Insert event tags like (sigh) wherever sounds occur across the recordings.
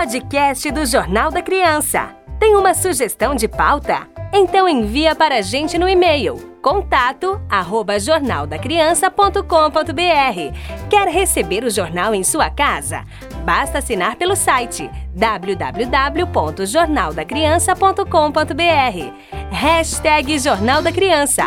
podcast do Jornal da Criança. Tem uma sugestão de pauta? Então envia para a gente no e-mail contato arroba jornaldacriança.com.br. Quer receber o jornal em sua casa? Basta assinar pelo site www.jornaldacriança.com.br. Hashtag Jornal da Criança.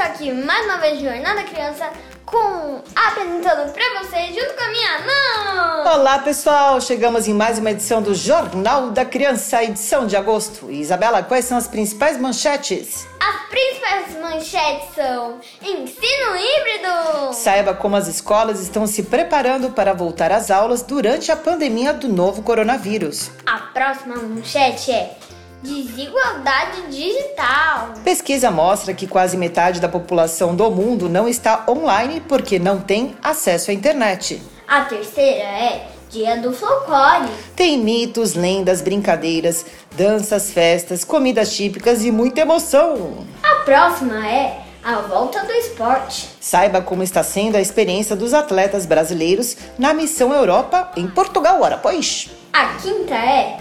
Aqui mais uma vez no Jornal da Criança com apresentando pra vocês junto com a minha mãe. Olá pessoal, chegamos em mais uma edição do Jornal da Criança, edição de agosto. Isabela, quais são as principais manchetes? As principais manchetes são ensino híbrido, Saiba como as escolas estão se preparando para voltar às aulas durante a pandemia do novo coronavírus. a próxima manchete é desigualdade digital, Pesquisa mostra que quase metade da população do mundo não está online porque não tem acesso à internet. a terceira é dia do folclore, Tem mitos, lendas, brincadeiras, danças, festas, comidas típicas e muita emoção. a próxima é a volta do esporte. Saiba como está sendo a experiência dos atletas brasileiros na Missão Europa em Portugal, ora pois. A quinta é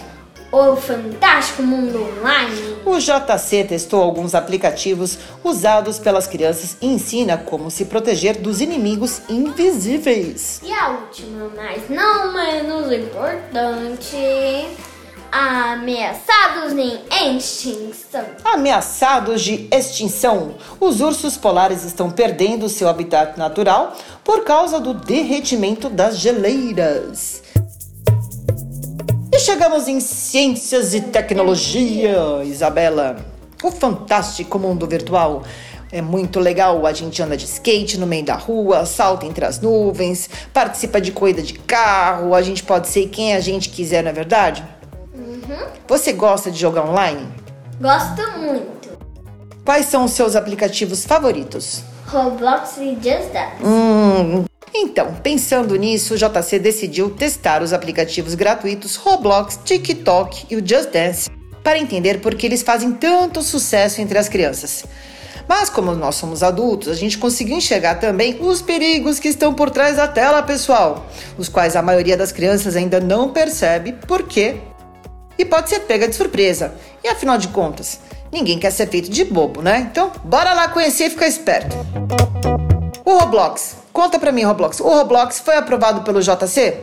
o fantástico mundo online. O JC testou alguns aplicativos usados pelas crianças e ensina como se proteger dos inimigos invisíveis. E a última, mas não menos importante, ameaçados em extinção. Ameaçados de extinção, os ursos polares estão perdendo seu habitat natural por causa do derretimento das geleiras. E chegamos em ciências e tecnologia, Isabela. O fantástico mundo virtual. É muito legal, a gente anda de skate no meio da rua, salta entre as nuvens, participa de corrida de carro, a gente pode ser quem a gente quiser, não é verdade? Você gosta de jogar online? Gosto muito. Quais são os seus aplicativos favoritos? Roblox e Just Dance. Hum, então, pensando nisso, o JC decidiu testar os aplicativos gratuitos Roblox, TikTok e o Just Dance para entender por que eles fazem tanto sucesso entre as crianças. Mas como nós somos adultos, a gente conseguiu enxergar também os perigos que estão por trás da tela, pessoal, os quais a maioria das crianças ainda não percebe por quê e pode ser pega de surpresa. E afinal de contas, ninguém quer ser feito de bobo, né? Então, bora lá conhecer e ficar esperto. O Roblox. Conta pra mim, Roblox. O Roblox foi aprovado pelo JC?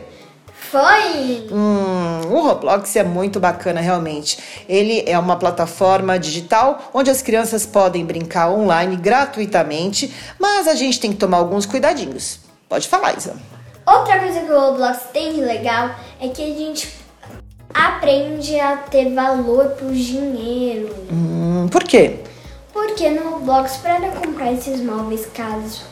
Foi! Hum, o Roblox é muito bacana, realmente. Ele é uma plataforma digital onde as crianças podem brincar online gratuitamente, mas a gente tem que tomar alguns cuidadinhos. Pode falar, Isa. Outra coisa que o Roblox tem de legal é que a gente aprende a ter valor pro dinheiro. Hum, por quê? Porque no Roblox, para comprar esses móveis, casas,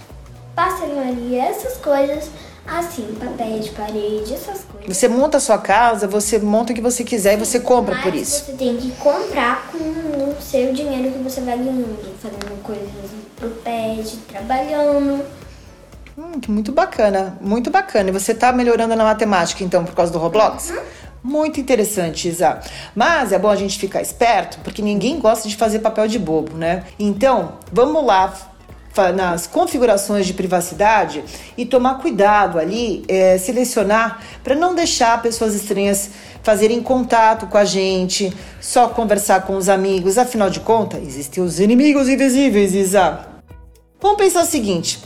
pastelaria, essas coisas, assim, papéis de parede, essas coisas. Você monta a sua casa, você monta o que você quiser e você compra por isso. Você tem que comprar com o seu dinheiro que você vai ganhando, fazendo coisas pro pet, trabalhando. Hum, que muito bacana, muito bacana. E você tá melhorando na matemática, então, por causa do Roblox? Muito interessante, Isa. Mas é bom a gente ficar esperto, porque ninguém gosta de fazer papel de bobo, né? Então, vamos lá nas configurações de privacidade e tomar cuidado ali, é, selecionar para não deixar pessoas estranhas fazerem contato com a gente, só conversar com os amigos. Afinal de contas, existem os inimigos invisíveis, Isa. Vamos pensar o seguinte: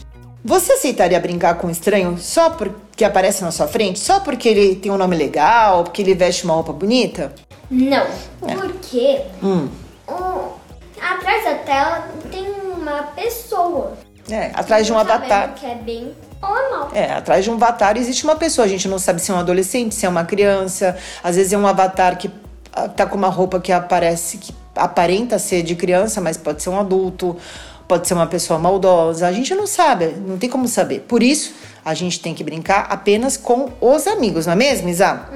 você aceitaria brincar com um estranho só porque aparece na sua frente? Só porque ele tem um nome legal, porque ele veste uma roupa bonita? Não, porque Hum. o- atrás da tela tem uma pessoa. É, atrás de um avatar. Que é bem normal. É, atrás de um avatar existe uma pessoa. A gente não sabe se é um adolescente, se é uma criança. Às vezes é um avatar que ah, tá com uma roupa que aparece, que aparenta ser de criança, mas pode ser um adulto, pode ser uma pessoa maldosa. A gente não sabe, não tem como saber. Por isso, a gente tem que brincar apenas com os amigos, não é mesmo, Isa?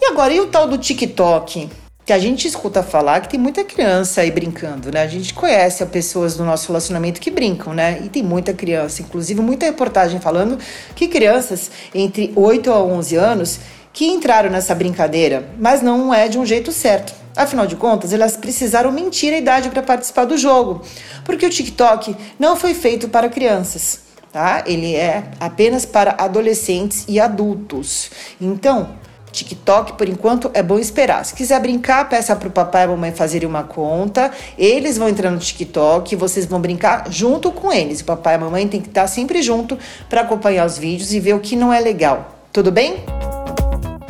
E agora, e o tal do TikTok? Que a gente escuta falar que tem muita criança aí brincando, né? A gente conhece as pessoas do nosso relacionamento que brincam, né? E tem muita criança, inclusive muita reportagem falando que crianças entre 8 a 11 anos que entraram nessa brincadeira, mas não é de um jeito certo. Afinal de contas, elas precisaram mentir a idade para participar do jogo, porque o TikTok não foi feito para crianças, tá? Ele é apenas para adolescentes e adultos. Então, TikTok, por enquanto, é bom esperar. Se quiser brincar, peça para o papai e a mamãe fazerem uma conta. Eles vão entrar no TikTok vocês vão brincar junto com eles. O papai e a mamãe tem que estar sempre junto para acompanhar os vídeos e ver o que não é legal. Tudo bem?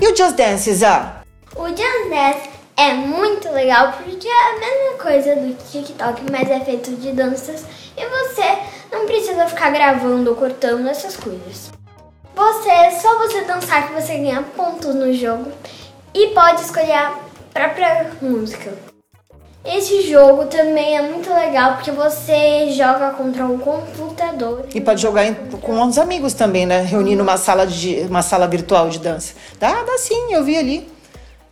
E o Just Dance, Zá? O Just Dance é muito legal porque é a mesma coisa do TikTok, mas é feito de danças e você não precisa ficar gravando ou cortando essas coisas. Você, é só você dançar que você ganha pontos no jogo e pode escolher a própria música. Esse jogo também é muito legal porque você joga contra um computador. E pode jogar em, com os amigos também, né? Reunir numa sala, de, uma sala virtual de dança. Dá, dá sim, eu vi ali.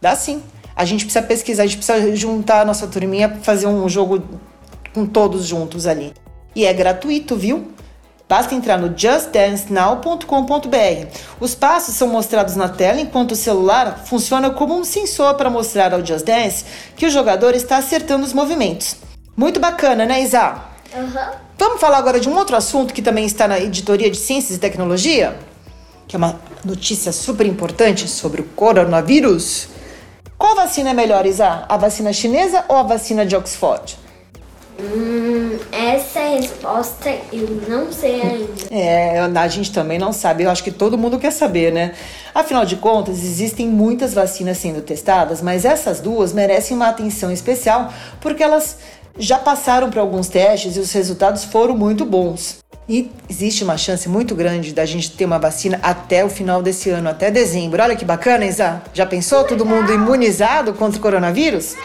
Dá sim. A gente precisa pesquisar, a gente precisa juntar a nossa turminha fazer um jogo com todos juntos ali. E é gratuito, viu? Basta entrar no justdancenow.com.br. Os passos são mostrados na tela enquanto o celular funciona como um sensor para mostrar ao Just Dance que o jogador está acertando os movimentos. Muito bacana, né, Isa? Uhum. Vamos falar agora de um outro assunto que também está na editoria de Ciências e Tecnologia, que é uma notícia super importante sobre o coronavírus. Qual vacina é melhor, Isa? A vacina chinesa ou a vacina de Oxford? Hum, essa resposta eu não sei ainda. É, a gente também não sabe. Eu acho que todo mundo quer saber, né? Afinal de contas, existem muitas vacinas sendo testadas, mas essas duas merecem uma atenção especial porque elas já passaram por alguns testes e os resultados foram muito bons. E existe uma chance muito grande da gente ter uma vacina até o final desse ano, até dezembro. Olha que bacana, Isa. Já pensou todo mundo imunizado contra o coronavírus?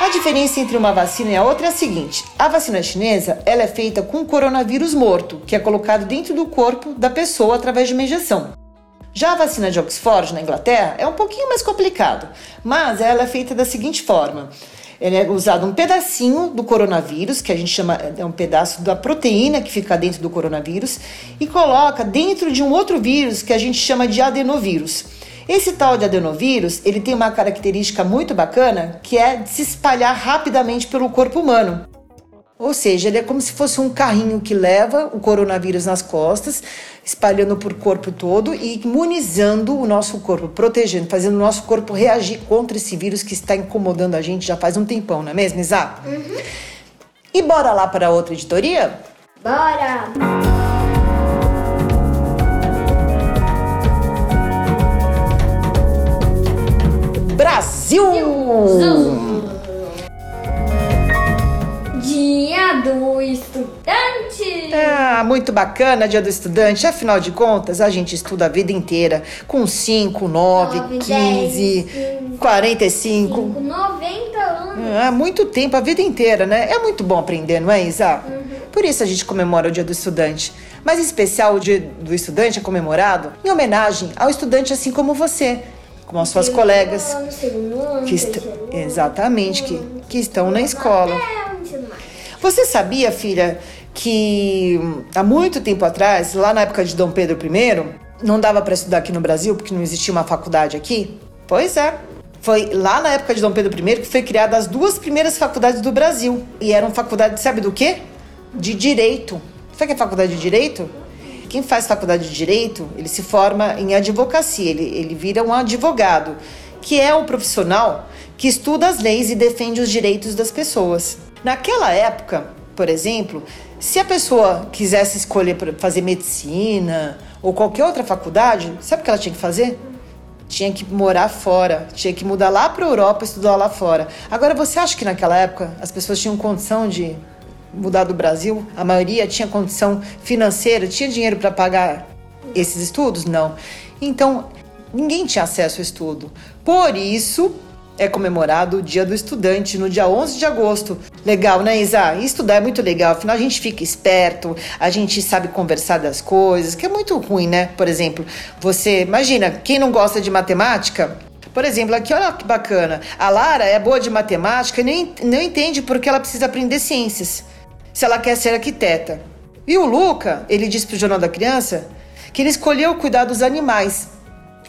A diferença entre uma vacina e a outra é a seguinte: a vacina chinesa ela é feita com coronavírus morto, que é colocado dentro do corpo da pessoa através de uma injeção. Já a vacina de Oxford, na Inglaterra, é um pouquinho mais complicado, mas ela é feita da seguinte forma: é usado um pedacinho do coronavírus, que a gente chama é um pedaço da proteína que fica dentro do coronavírus, e coloca dentro de um outro vírus que a gente chama de adenovírus. Esse tal de adenovírus, ele tem uma característica muito bacana, que é de se espalhar rapidamente pelo corpo humano. Ou seja, ele é como se fosse um carrinho que leva o coronavírus nas costas, espalhando por corpo todo e imunizando o nosso corpo, protegendo, fazendo o nosso corpo reagir contra esse vírus que está incomodando a gente já faz um tempão, não é mesmo, Isa? Uhum. E bora lá para outra editoria? Bora! Brasil! Dia do Estudante! Ah, muito bacana, Dia do Estudante. Afinal de contas, a gente estuda a vida inteira com 5, 9, Nove, 15, dez, 45. 5, 90 anos. Ah, muito tempo, a vida inteira, né? É muito bom aprender, não é, Isa? Por isso a gente comemora o Dia do Estudante. Mas em especial o Dia do Estudante é comemorado em homenagem ao estudante assim como você, como as suas colegas que exatamente que, que estão na escola. Você sabia, filha, que há muito tempo atrás, lá na época de Dom Pedro I, não dava para estudar aqui no Brasil porque não existia uma faculdade aqui? Pois é. Foi lá na época de Dom Pedro I que foi criada as duas primeiras faculdades do Brasil. E eram faculdades, sabe do quê? De direito. Sabe que é faculdade de direito? Quem faz faculdade de direito, ele se forma em advocacia, ele, ele vira um advogado, que é um profissional que estuda as leis e defende os direitos das pessoas. Naquela época, por exemplo, se a pessoa quisesse escolher fazer medicina ou qualquer outra faculdade, sabe o que ela tinha que fazer? Tinha que morar fora, tinha que mudar lá para a Europa estudar lá fora. Agora, você acha que naquela época as pessoas tinham condição de mudar do Brasil? A maioria tinha condição financeira, tinha dinheiro para pagar esses estudos? Não. Então, ninguém tinha acesso ao estudo. Por isso, é comemorado o Dia do Estudante no dia 11 de agosto. Legal, né, Isa? Estudar é muito legal, afinal a gente fica esperto, a gente sabe conversar das coisas, que é muito ruim, né? Por exemplo, você, imagina, quem não gosta de matemática, por exemplo, aqui olha que bacana. A Lara é boa de matemática e não entende porque ela precisa aprender ciências. Se ela quer ser arquiteta. E o Luca, ele disse pro Jornal da Criança que ele escolheu cuidar dos animais.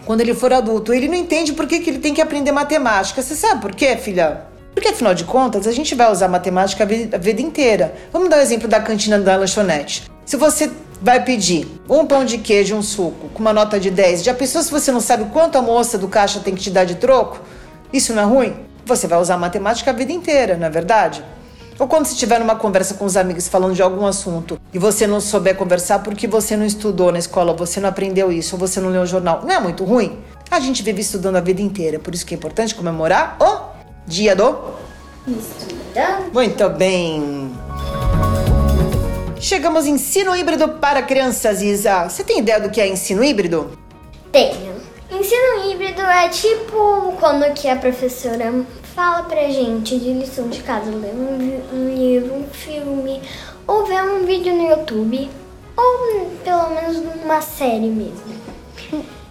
quando ele for adulto. Ele não entende por que, que ele tem que aprender matemática. Você sabe por quê, filha? Porque afinal de contas, a gente vai usar matemática a vida, inteira. Vamos dar o um exemplo da cantina da lanchonete. Se você vai pedir um pão de queijo um suco com uma nota de 10, já pensou se você não sabe quanto a moça do caixa tem que te dar de troco? Isso não é ruim? Você vai usar matemática a vida inteira, não é verdade? Ou quando você estiver numa conversa com os amigos falando de algum assunto e você não souber conversar porque você não estudou na escola, você não aprendeu isso, ou você não leu o jornal, não é muito ruim? A gente vive estudando a vida inteira, por isso que é importante comemorar o dia do Estudando. Muito bem. Chegamos em ensino híbrido para crianças, Isa. Você tem ideia do que é ensino híbrido? Tenho. Ensino híbrido é tipo quando que a professora fala pra gente de lição de casa, ler um, um livro, um filme, ou ver um vídeo no YouTube, ou pelo menos uma série mesmo. (laughs)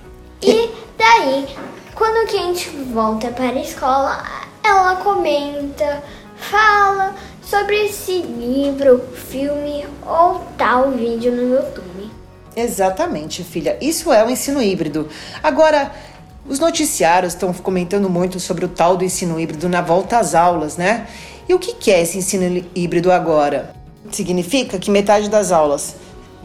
E daí, quando a gente volta para a escola, ela comenta, fala sobre esse livro, filme ou tal vídeo no YouTube. Exatamente, filha. Isso é o ensino híbrido. Agora, os noticiários estão comentando muito sobre o tal do ensino híbrido na volta às aulas, né? E o que é esse ensino híbrido agora? Significa que metade das aulas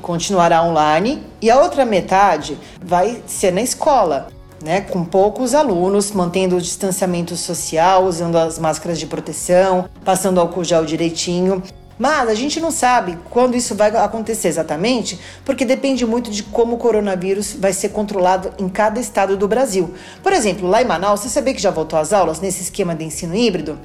continuará online e a outra metade vai ser na escola, né? Com poucos alunos, mantendo o distanciamento social, usando as máscaras de proteção, passando álcool gel direitinho. Mas a gente não sabe quando isso vai acontecer exatamente, porque depende muito de como o coronavírus vai ser controlado em cada estado do Brasil. Por exemplo, lá em Manaus, você sabia que já voltou às aulas nesse esquema de ensino híbrido?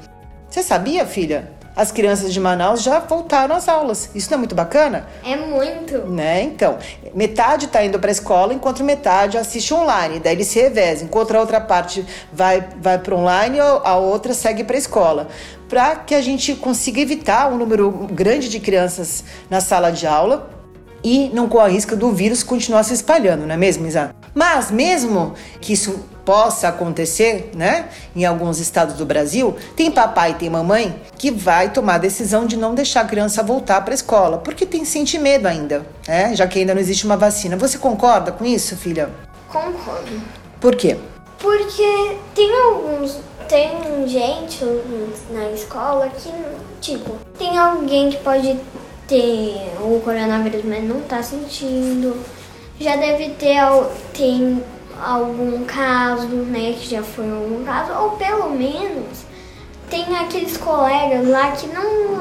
Você sabia, filha? As crianças de Manaus já voltaram às aulas. Isso não é muito bacana? É muito. Né? Então, metade está indo para a escola, enquanto metade assiste online. Daí eles se revezam. Enquanto a outra parte vai, vai para online, a outra segue para a escola para que a gente consiga evitar um número grande de crianças na sala de aula e não corra risco do vírus continuar se espalhando, não é mesmo, Isa? Mas mesmo que isso possa acontecer, né, em alguns estados do Brasil, tem papai e tem mamãe que vai tomar a decisão de não deixar a criança voltar para a escola, porque tem sente medo ainda, né, já que ainda não existe uma vacina. Você concorda com isso, filha? Concordo. Por quê? Porque tem alguns tem gente na escola que, tipo, tem alguém que pode ter o coronavírus, mas não tá sentindo. Já deve ter tem algum caso, né, que já foi algum caso, ou pelo menos tem aqueles colegas lá que não,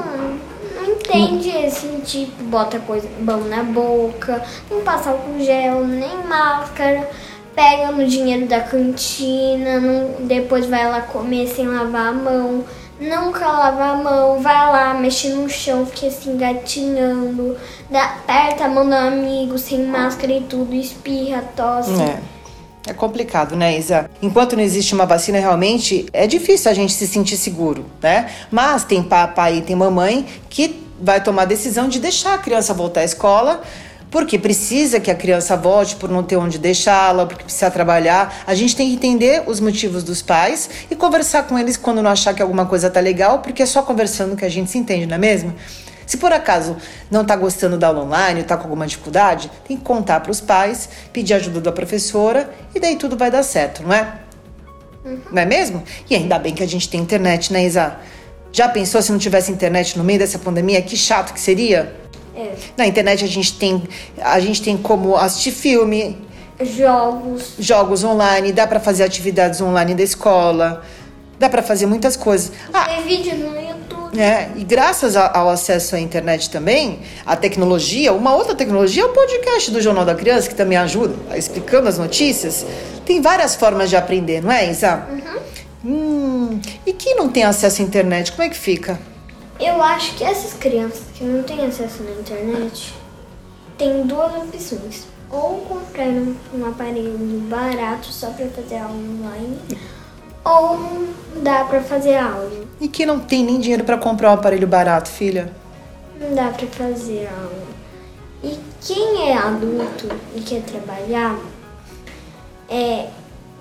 não entende assim, tipo, bota coisa bom na boca, não passa álcool gel, nem máscara pega no dinheiro da cantina, não, depois vai lá comer sem lavar a mão, nunca lava a mão, vai lá, mexe no chão, fica assim gatinhando, dá, aperta a mão do amigo sem máscara e tudo, espirra, tosse. É. É complicado, né, Isa? Enquanto não existe uma vacina, realmente é difícil a gente se sentir seguro, né? Mas tem papai e tem mamãe que vai tomar a decisão de deixar a criança voltar à escola porque precisa que a criança volte por não ter onde deixá-la, porque precisa trabalhar. A gente tem que entender os motivos dos pais e conversar com eles quando não achar que alguma coisa tá legal, porque é só conversando que a gente se entende, não é mesmo? Se por acaso não está gostando da aula online, está com alguma dificuldade, tem que contar para os pais, pedir ajuda da professora e daí tudo vai dar certo, não é? Uhum. Não é mesmo? E ainda bem que a gente tem internet, né, Isa? Já pensou se não tivesse internet no meio dessa pandemia? Que chato que seria? É. Na internet a gente tem a gente tem como assistir filme, jogos, jogos online, dá para fazer atividades online da escola, dá para fazer muitas coisas. Ah, tem vídeo no YouTube. É, e graças ao acesso à internet também, a tecnologia, uma outra tecnologia é o podcast do Jornal da Criança, que também ajuda, explicando as notícias. Tem várias formas de aprender, não é, Isa? Uhum. Hum, e quem não tem acesso à internet, como é que fica? Eu acho que essas crianças que não têm acesso na internet têm duas opções. Ou comprar um, um aparelho barato só para fazer aula online, ou dá para fazer aula. E que não tem nem dinheiro para comprar um aparelho barato, filha? Não dá para fazer aula. E quem é adulto e quer trabalhar, é,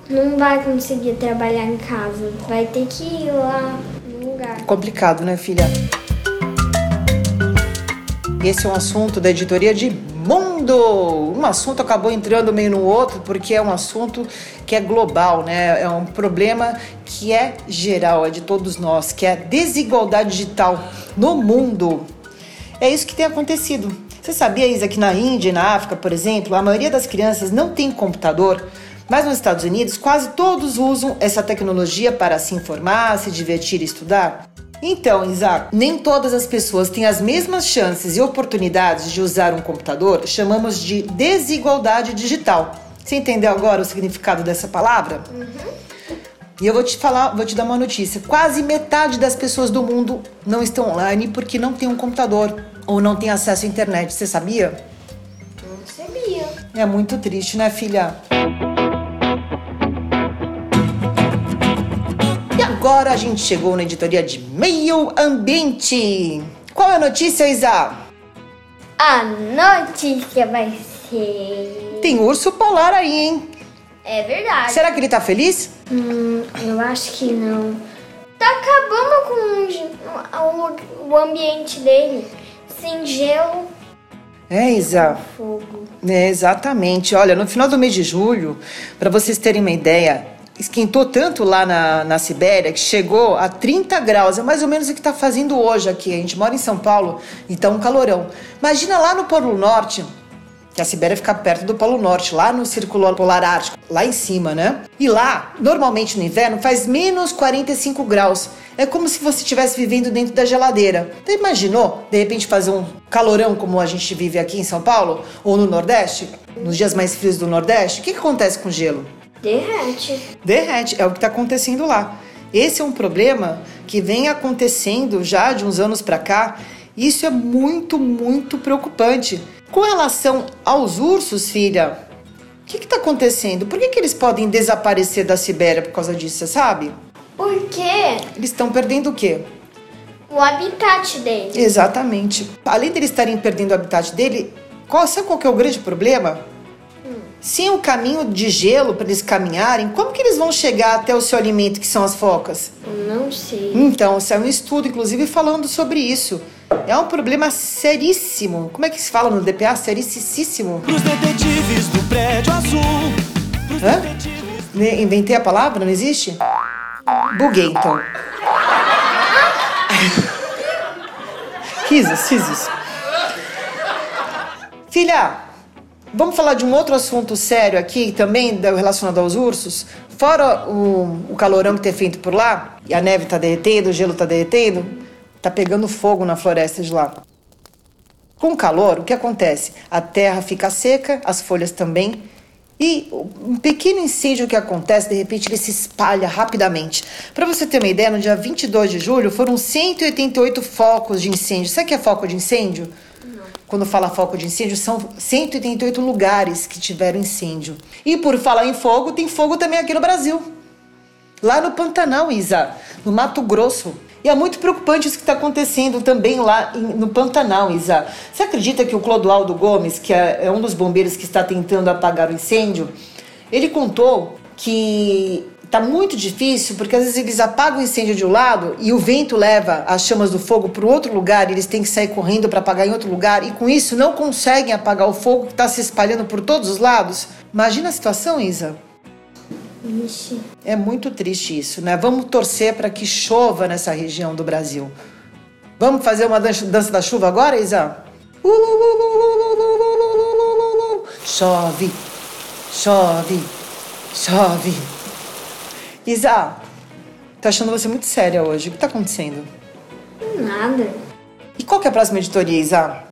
não vai conseguir trabalhar em casa. Vai ter que ir lá lugar. Complicado, né, filha? Esse é um assunto da editoria de mundo! Um assunto acabou entrando meio no outro porque é um assunto que é global, né? É um problema que é geral, é de todos nós, que é a desigualdade digital no mundo. É isso que tem acontecido. Você sabia, Isa, que na Índia e na África, por exemplo, a maioria das crianças não tem computador? Mas nos Estados Unidos, quase todos usam essa tecnologia para se informar, se divertir e estudar. Então, Isaac, nem todas as pessoas têm as mesmas chances e oportunidades de usar um computador, chamamos de desigualdade digital. Você entendeu agora o significado dessa palavra? Uhum. E eu vou te falar, vou te dar uma notícia. Quase metade das pessoas do mundo não estão online porque não tem um computador ou não tem acesso à internet. Você sabia? Não sabia. É muito triste, né, filha? Agora a gente chegou na editoria de Meio Ambiente. Qual é a notícia, Isa? A notícia vai ser. Tem urso polar aí, hein? É verdade. Será que ele tá feliz? Hum, eu acho que não. Tá acabando com o, o ambiente dele. Sem gelo. É, Isa. Fogo. É, exatamente. Olha, no final do mês de julho, para vocês terem uma ideia, esquentou tanto lá na, na Sibéria que chegou a 30 graus. É mais ou menos o que está fazendo hoje aqui. A gente mora em São Paulo, então um calorão. Imagina lá no Polo Norte, que a Sibéria fica perto do Polo Norte, lá no Círculo Polar Ártico, lá em cima, né? E lá, normalmente no inverno, faz menos 45 graus. É como se você estivesse vivendo dentro da geladeira. Você imaginou, de repente, fazer um calorão como a gente vive aqui em São Paulo ou no Nordeste? Nos dias mais frios do Nordeste? O que, que acontece com o gelo? Derrete. Derrete, é o que está acontecendo lá. Esse é um problema que vem acontecendo já de uns anos para cá. Isso é muito, muito preocupante. Com relação aos ursos, filha, o que está acontecendo? Por que, que eles podem desaparecer da Sibéria por causa disso, você sabe? Por quê? Eles estão perdendo o quê? O habitat dele. Exatamente. Além deles estarem perdendo o habitat dele, qual, sabe qual que é o grande problema? Sem o caminho de gelo para eles caminharem, como que eles vão chegar até o seu alimento, que são as focas? Não sei. Então, saiu um estudo, inclusive, falando sobre isso. É um problema seríssimo. Como é que se fala no DPA? Sericíssimo. Pros detetives do prédio azul. Hã? Inventei a palavra? Não existe? Buguei, então. (laughs) risos, risos. Filha, vamos falar de um outro assunto sério aqui também, relacionado aos ursos? Fora o, o calorão que tem feito por lá, e a neve tá derretendo, o gelo tá derretendo, tá pegando fogo na floresta de lá. Com o calor, o que acontece? A terra fica seca, as folhas também. E um pequeno incêndio que acontece, de repente ele se espalha rapidamente. Para você ter uma ideia, no dia 22 de julho foram 188 focos de incêndio. Sabe o que é foco de incêndio? Quando fala foco de incêndio, são 188 lugares que tiveram incêndio. E por falar em fogo, tem fogo também aqui no Brasil. Lá no Pantanal, Isa, no Mato Grosso. E é muito preocupante isso que está acontecendo também lá no Pantanal, Isa. Você acredita que o Clodoaldo Gomes, que é, é um dos bombeiros que está tentando apagar o incêndio, ele contou que está muito difícil porque às vezes eles apagam o incêndio de um lado e o vento leva as chamas do fogo para outro lugar e eles têm que sair correndo para apagar em outro lugar e com isso não conseguem apagar o fogo que está se espalhando por todos os lados. Imagina a situação, Isa. Vixe. É muito triste isso, né? Vamos torcer para que chova nessa região do Brasil. Vamos fazer uma dança da chuva agora, Isa? Chove, chove, chove. Isa, tô achando você muito séria hoje. O que tá acontecendo? Nada. E qual que é a próxima editoria, Isa?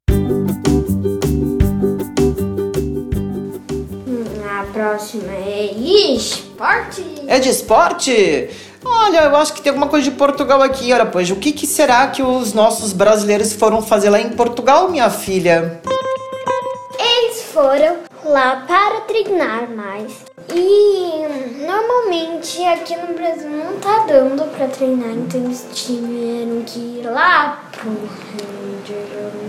Próxima é esporte. É de esporte? Olha, eu acho que tem alguma coisa de Portugal aqui. Olha, pois, o que, que será que os nossos brasileiros foram fazer lá em Portugal, minha filha? Eles foram lá para treinar mais. E normalmente aqui no Brasil não tá dando para treinar, então eles tiveram que ir lá pro Rio de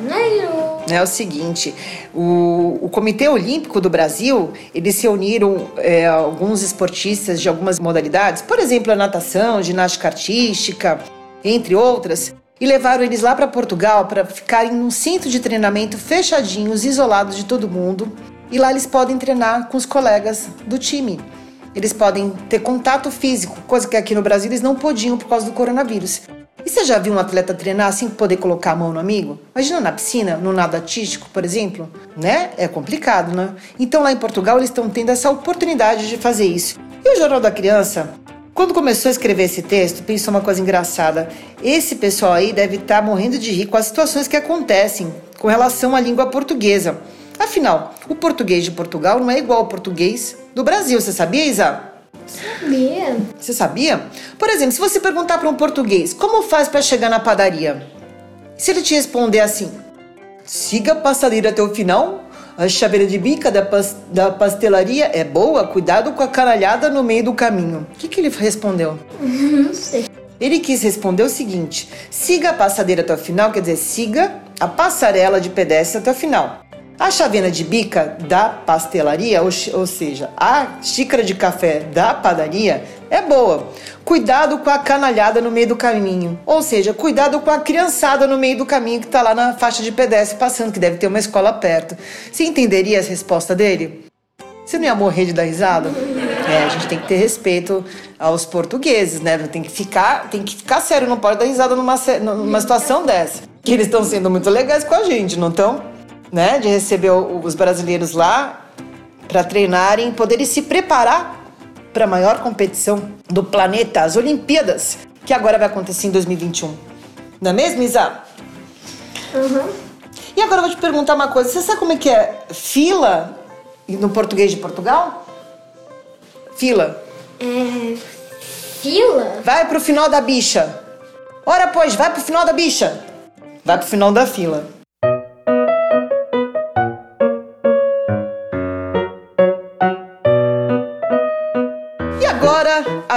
Janeiro. É o seguinte, o, o Comitê Olímpico do Brasil, eles se uniram é, alguns esportistas de algumas modalidades, por exemplo, a natação, ginástica artística, entre outras, e levaram eles lá para Portugal para ficarem num centro de treinamento fechadinhos, isolados de todo mundo. E lá eles podem treinar com os colegas do time. Eles podem ter contato físico, coisa que aqui no Brasil eles não podiam por causa do coronavírus. E você já viu um atleta treinar assim poder colocar a mão no amigo? Imagina na piscina, no nado artístico, por exemplo, né? É complicado, né? Então lá em Portugal eles estão tendo essa oportunidade de fazer isso. E o Jornal da Criança quando começou a escrever esse texto, pensou uma coisa engraçada. Esse pessoal aí deve estar morrendo de rir com as situações que acontecem com relação à língua portuguesa. Afinal, o português de Portugal não é igual ao português do Brasil, você sabia, Isa? Sabia. Você sabia? Por exemplo, se você perguntar para um português como faz para chegar na padaria, se ele te responder assim: siga a passadeira até o final, a chaveira de bica da, pas da pastelaria é boa, cuidado com a canalhada no meio do caminho. O que, que ele respondeu? (laughs) Não sei. Ele quis responder o seguinte: siga a passadeira até o final, quer dizer, siga a passarela de pedestre até o final. A chavena de bica da pastelaria, ou, ou, seja, a xícara de café da padaria, é boa. Cuidado com a canalhada no meio do caminho. Ou seja, cuidado com a criançada no meio do caminho que está lá na faixa de pedestre passando, que deve ter uma escola perto. Você entenderia a resposta dele? Você não ia morrer de dar risada? É, a gente tem que ter respeito aos portugueses, né? Tem que ficar, tem que ficar sério, não pode dar risada numa, numa situação dessa. Que eles estão sendo muito legais com a gente, não estão? Né, de receber os brasileiros lá para treinarem, poderem se preparar para a maior competição do planeta, as Olimpíadas, que agora vai acontecer em 2021. Não é mesmo, Isa? Uhum. E agora eu vou te perguntar uma coisa. Você sabe como é que é fila no português de Portugal? Fila. É. Fila? Vai pro final da bicha. Ora, pois, vai pro final da bicha. Vai pro final da fila.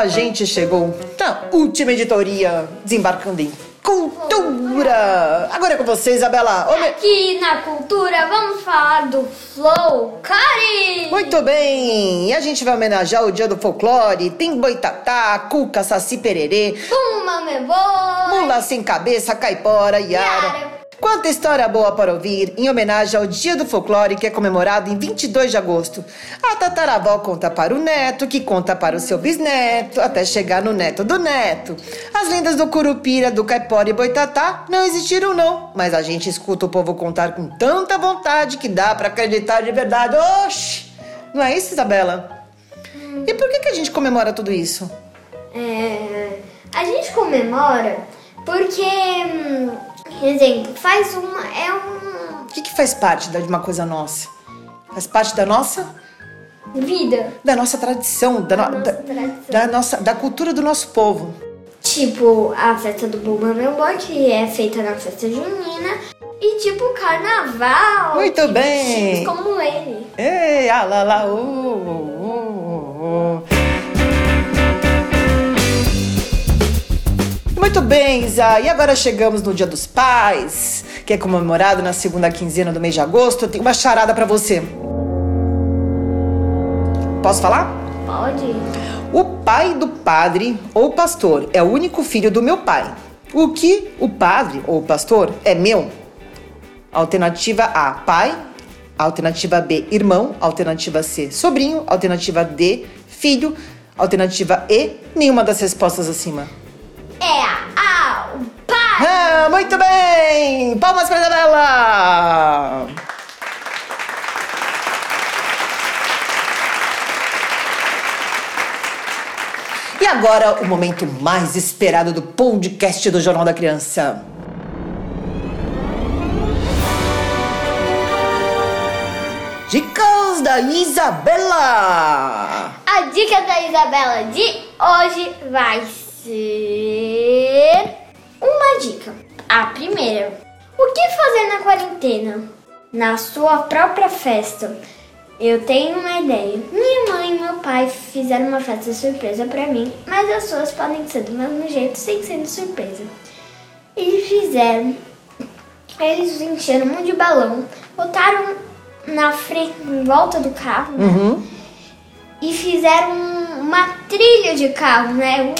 A gente chegou na última editoria, desembarcando em cultura. Agora é com você, Isabela. Ô, Aqui na cultura vamos falar do Flow Cari. Muito bem. E a gente vai homenagear o dia do folclore. Tem boitatá, cuca, saci pererê. Bumba, me voe. Mula sem cabeça, caipora, yara. yara. Quanta história boa para ouvir em homenagem ao Dia do Folclore, que é comemorado em 22 de agosto. A tataravó conta para o neto, que conta para o seu bisneto, até chegar no neto do neto. As lendas do Curupira, do Caipora e Boitatá não existiram não, mas a gente escuta o povo contar com tanta vontade que dá para acreditar de verdade. Oxi! Não é isso, Isabela? E por que, que a gente comemora tudo isso? É, a gente comemora porque... Exemplo, faz uma. É um. O que, que faz parte de uma coisa nossa? Faz parte da nossa vida. Da nossa tradição, da, da, no, nossa da, tradição. da, nossa, da cultura do nosso povo. Tipo, a festa do Bumba Meu que é feita na festa junina. E tipo, o carnaval. Muito bem. Como ele. Ei, ah, lá, lá, uh. Muito bem, Isa. E agora chegamos no Dia dos Pais, que é comemorado na segunda quinzena do mês de agosto. Eu tenho uma charada para você. Posso falar? Pode. O pai do padre ou pastor é o único filho do meu pai. O que o padre ou pastor é meu? Alternativa A, pai. Alternativa B, irmão. Alternativa C, sobrinho. Alternativa D, filho. Alternativa E, nenhuma das respostas acima. É a A, o pai. Ah, muito bem! Palmas para Isabela! E agora o momento mais esperado do podcast do Jornal da Criança. Dicas da Isabela! A dica da Isabela de hoje vai ser uma dica. A primeira: o que fazer na quarentena? Na sua própria festa. Eu tenho uma ideia. Minha mãe e meu pai fizeram uma festa surpresa para mim, mas as suas podem ser do mesmo jeito sem ser de surpresa. Eles fizeram. Eles encheram um de balão, botaram na frente, em volta do carro, né? Uhum. E fizeram uma trilha de carro, né?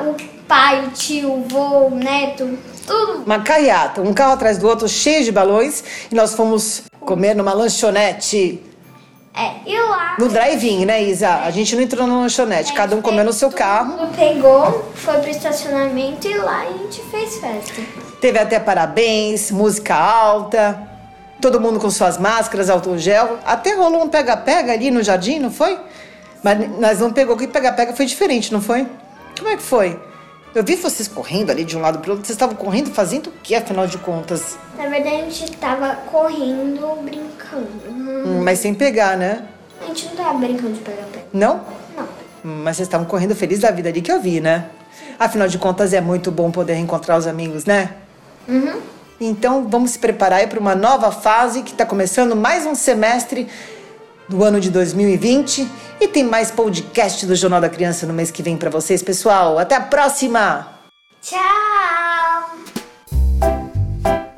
O, pai, o tio, o vô, o neto. tudo. Uma carreata, um carro atrás do outro, cheio de balões, e nós fomos comer numa lanchonete. É, e lá. No drive-in, né, Isa? A gente não entrou na lanchonete, cada um comeu no seu carro. Pegou, foi pro estacionamento e lá a gente fez festa. Teve até parabéns, música alta, todo mundo com suas máscaras, álcool gel. Até rolou um pega-pega ali no jardim, não foi? Mas nós não pegou, que pega-pega foi diferente, não foi? Como é que foi? Eu vi vocês correndo ali de um lado pro outro. Vocês estavam correndo fazendo o que, afinal de contas? Na verdade, a gente tava correndo, brincando. Hum, mas sem pegar, né? A gente não tava brincando de pegar-pega. Não? Não. Hum, Mas vocês estavam correndo feliz da vida ali que eu vi, né? Afinal de contas, é muito bom poder reencontrar os amigos, né? Uhum. Então, vamos se preparar para uma nova fase que está começando mais um semestre do ano de 2020 e tem mais podcast do Jornal da Criança no mês que vem para vocês, pessoal. Até a próxima! Tchau!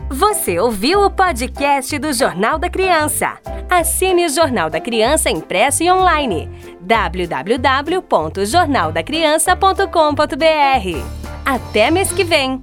Você ouviu o podcast do Jornal da Criança? Assine o Jornal da Criança impresso e online. www.jornaldacriança.com.br. Até mês que vem!